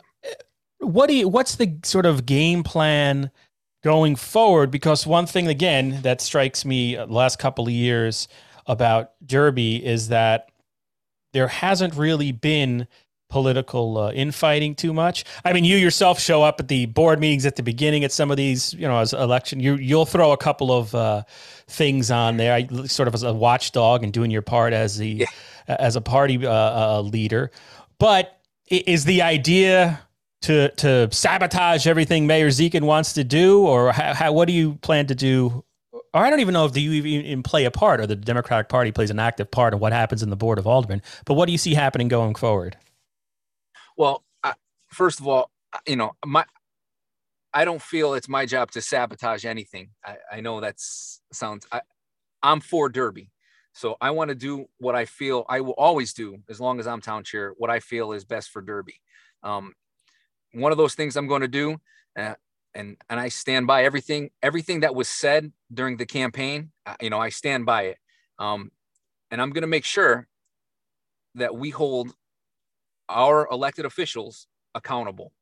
what do you? What's the sort of game plan going forward? Because one thing again that strikes me uh, the last couple of years about Derby is that there hasn't really been political uh, infighting too much. I mean, you yourself show up at the board meetings at the beginning at some of these, you know, as election. You you'll throw a couple of uh, things on there, I, sort of as a watchdog and doing your part as the yeah. as a party uh, uh leader. But is the idea to to sabotage everything Mayor Dziekan wants to do, or how, how, what do you plan to do? Or I don't even know if do you even play a part, or the Democratic Party plays an active part in what happens in the Board of Aldermen. But what do you see happening going forward? Well, I, first of all, you know, my I don't feel it's my job to sabotage anything. I, I know that sounds. I, I'm for Derby, so I want to do what I feel I will always do as long as I'm town chair. What I feel is best for Derby. Um, one of those things I'm going to do, uh, and and I stand by everything everything that was said during the campaign. Uh, you know, I stand by it, um, and I'm going to make sure that we hold our elected officials accountable,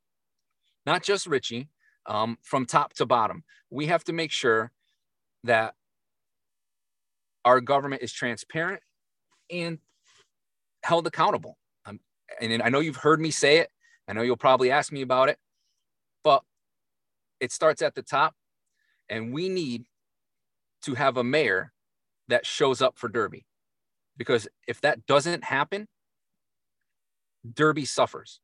not just Richie, um, from top to bottom. We have to make sure that our government is transparent and held accountable. Um, and I know you've heard me say it. I know you'll probably ask me about it, but it starts at the top, and we need to have a mayor that shows up for Derby. Because if that doesn't happen, Derby suffers.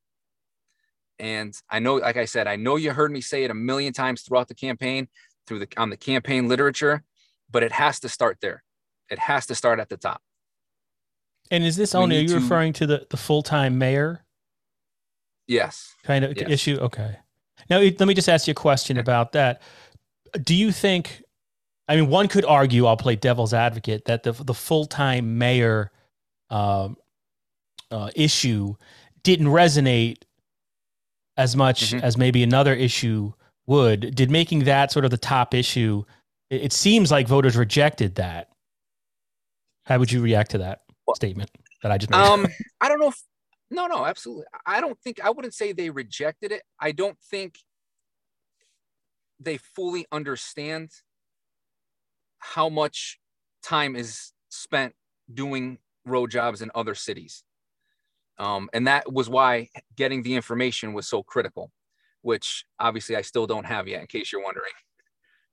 And I know, like I said, I know you heard me say it a million times throughout the campaign, through the on the campaign literature, but it has to start there. It has to start at the top. And is this only are you to, referring to the, the full time mayor? Yes. Kind of yes. issue. Okay. Now let me just ask you a question about that. Do you think I mean one could argue, I'll play devil's advocate, that the the full time mayor um, uh, issue didn't resonate as much mm-hmm. as maybe another issue would. Did making that sort of the top issue? It, it seems like voters rejected that. How would you react to that well, statement that I just made? Um, I don't know. If, no, no, absolutely. I don't think I wouldn't say they rejected it. I don't think they fully understand how much time is spent doing road jobs in other cities. Um, and that was why getting the information was so critical, which obviously I still don't have yet, in case you're wondering.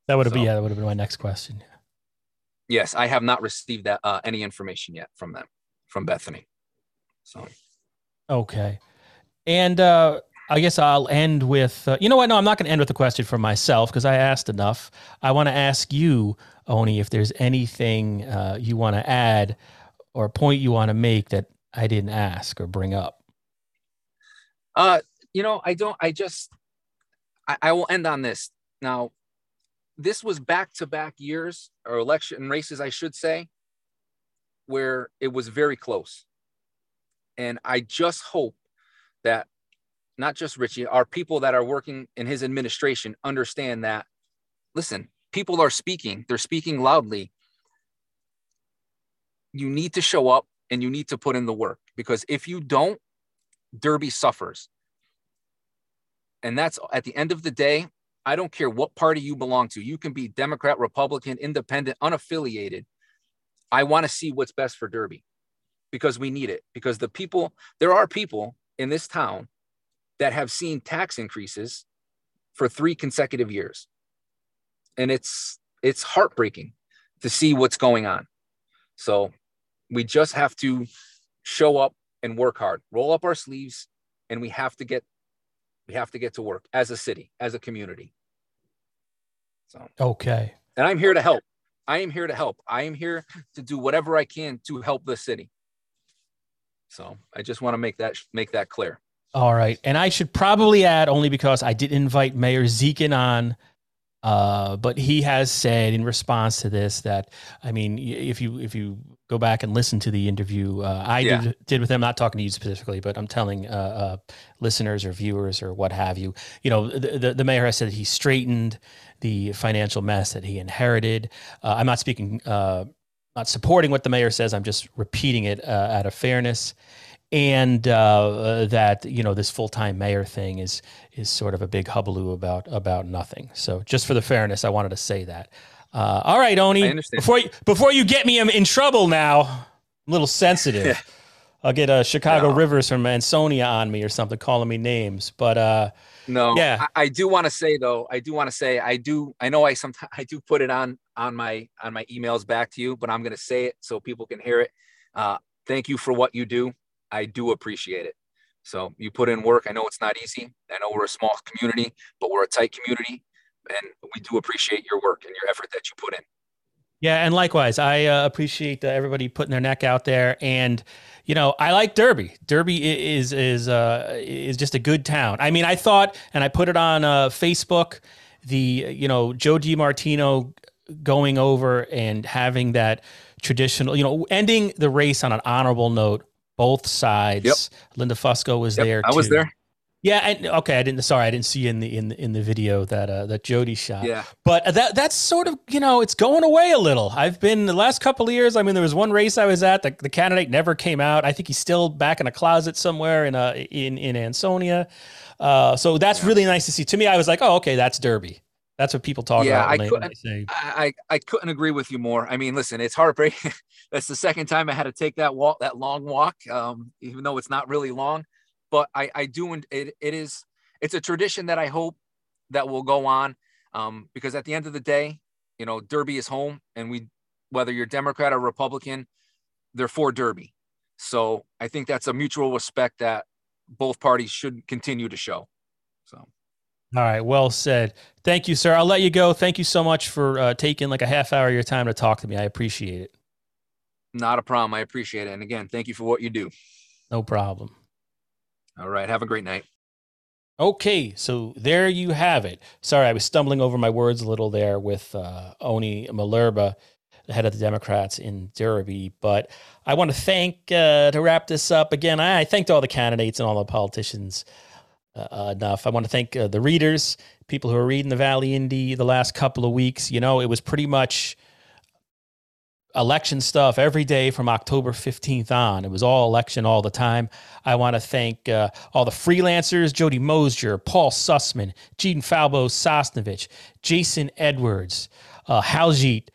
That would have so, been yeah, that would have been my next question. Yes, I have not received that uh, any information yet from them, from Bethany. So okay, and uh, I guess I'll end with uh, you know what? No, I'm not going to end with a question for myself because I asked enough. I want to ask you, Oni, if there's anything uh, you want to add or a point you want to make that I didn't ask or bring up? Uh, you know, I don't, I just, I, I will end on this. Now, this was back to back years or election races, I should say, where it was very close. And I just hope that not just Richie, our people that are working in his administration understand that, listen, people are speaking, they're speaking loudly. You need to show up and you need to put in the work because if you don't, Derby suffers. And that's at the end of the day, I don't care what party you belong to. You can be Democrat, Republican, independent, unaffiliated. I want to see what's best for Derby because we need it. Because the people, there are people in this town that have seen tax increases for three consecutive years. And it's it's heartbreaking to see what's going on. So we just have to show up and work hard, roll up our sleeves, and we have to get we have to get to work as a city, as a community. So okay. And I'm here to help. I am here to help. I am here to do whatever I can to help the city. So I just want to make that make that clear. All right. And I should probably add only because I did invite Mayor Dziekan on uh, but he has said in response to this that I mean, if you if you go back and listen to the interview uh, I yeah. did, did with him, not talking to you specifically, but I'm telling uh, uh, listeners or viewers or what have you, you know, the, the, the, mayor has said he straightened the financial mess that he inherited. Uh, I'm not speaking, uh, not supporting what the mayor says. I'm just repeating it out of fairness and uh, that you know this full time mayor thing is is sort of a big hubbub about about nothing. So just for the fairness, I wanted to say that. Uh, all right, Oni. Before you before you get me in, in trouble now, I'm a little sensitive. I'll get a Chicago No. Rivers from Ansonia on me or something, calling me names. But uh, No, Yeah. I, I do want to say though, I do want to say I do. I know I sometimes I do put it on on my on my emails back to you, but I'm going to say it so people can hear it. Uh, thank you for what you do. I do appreciate it. So you put in work. I know it's not easy. I know we're a small community, but we're a tight community, and we do appreciate your work and your effort that you put in. Yeah, and likewise, I uh, appreciate uh, everybody putting their neck out there, and you know, I like Derby. Derby is is uh, is just a good town. I mean, I thought, and I put it on uh, Facebook, the you know Joe DiMartino going over and having that traditional, you know, ending the race on an honorable note. Both sides. Yep. Linda Fusco was Yep, there. I was there. Yeah, and okay, I didn't. Sorry, I didn't see in the in the, in the video that uh, that Jody shot. Yeah. But that that's sort of you know it's going away a little. I've been the last couple of years. I mean, there was one race I was at. The, the candidate never came out. I think he's still back in a closet somewhere in uh in in Ansonia. Uh, so that's really nice to see. To me, I was like, oh, okay, that's Derby. That's what people talk Yeah, about. I When they, when couldn't- they say, I, I I couldn't agree with you more. I mean, listen, it's heartbreaking. That's the second time I had to take that walk, that long walk, um, even though it's not really long. But I I do and it it is it's a tradition that I hope that will go on, um, because at the end of the day, you know, Derby is home, and we whether you're Democrat or Republican, they're for Derby. So I think that's a mutual respect that both parties should continue to show. So. All right, well said. Thank you, sir. I'll let you go. Thank you so much for uh, taking like a half hour of your time to talk to me. I appreciate it. Not a problem. I appreciate it. And again, thank you for what you do. No problem. All right. Have a great night. Okay, so there you have it. Sorry, I was stumbling over my words a little there with uh, Oni Malerba, the head of the Democrats in Derby. But I want to thank, uh, to wrap this up again, I, thanked all the candidates and all the politicians uh, uh, enough. I want to thank uh, the readers, people who are reading the Valley Indy the last couple of weeks. You know, it was pretty much election stuff every day from October 15th on. It was all election all the time. I want to thank uh, all the freelancers Jody Mosier, Paul Sussman, Gene Falbo Sosnovich, Jason Edwards, uh, Haljeet,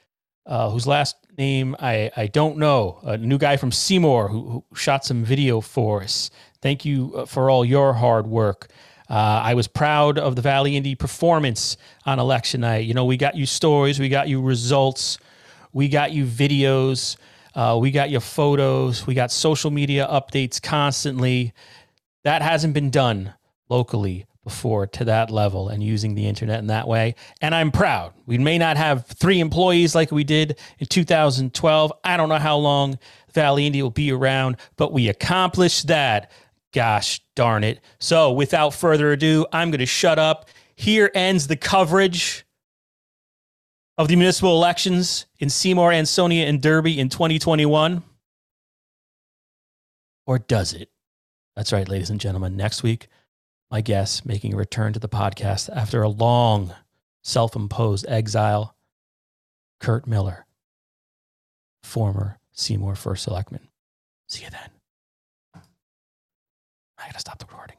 uh, whose last name I, I don't know, a new guy from Seymour who, who shot some video for us. Thank you uh, for all your hard work. Uh, I was proud of the Valley Indy performance on election night. You know, we got you stories, we got you results, we got you videos, uh, we got your photos, we got social media updates constantly. That hasn't been done locally before to that level and using the internet in that way. And I'm proud. We may not have three employees like we did in 2012. I don't know how long Valley Indy will be around, but we accomplished that. Gosh darn it. So without further ado, I'm going to shut up. Here ends the coverage of the municipal elections in Seymour, Ansonia, and Derby in 2021. Or does it? That's right, ladies and gentlemen. Next week, my guest making a return to the podcast after a long self imposed exile, Kurt Miller, former Seymour First Selectman. See you then. I gotta stop the recording.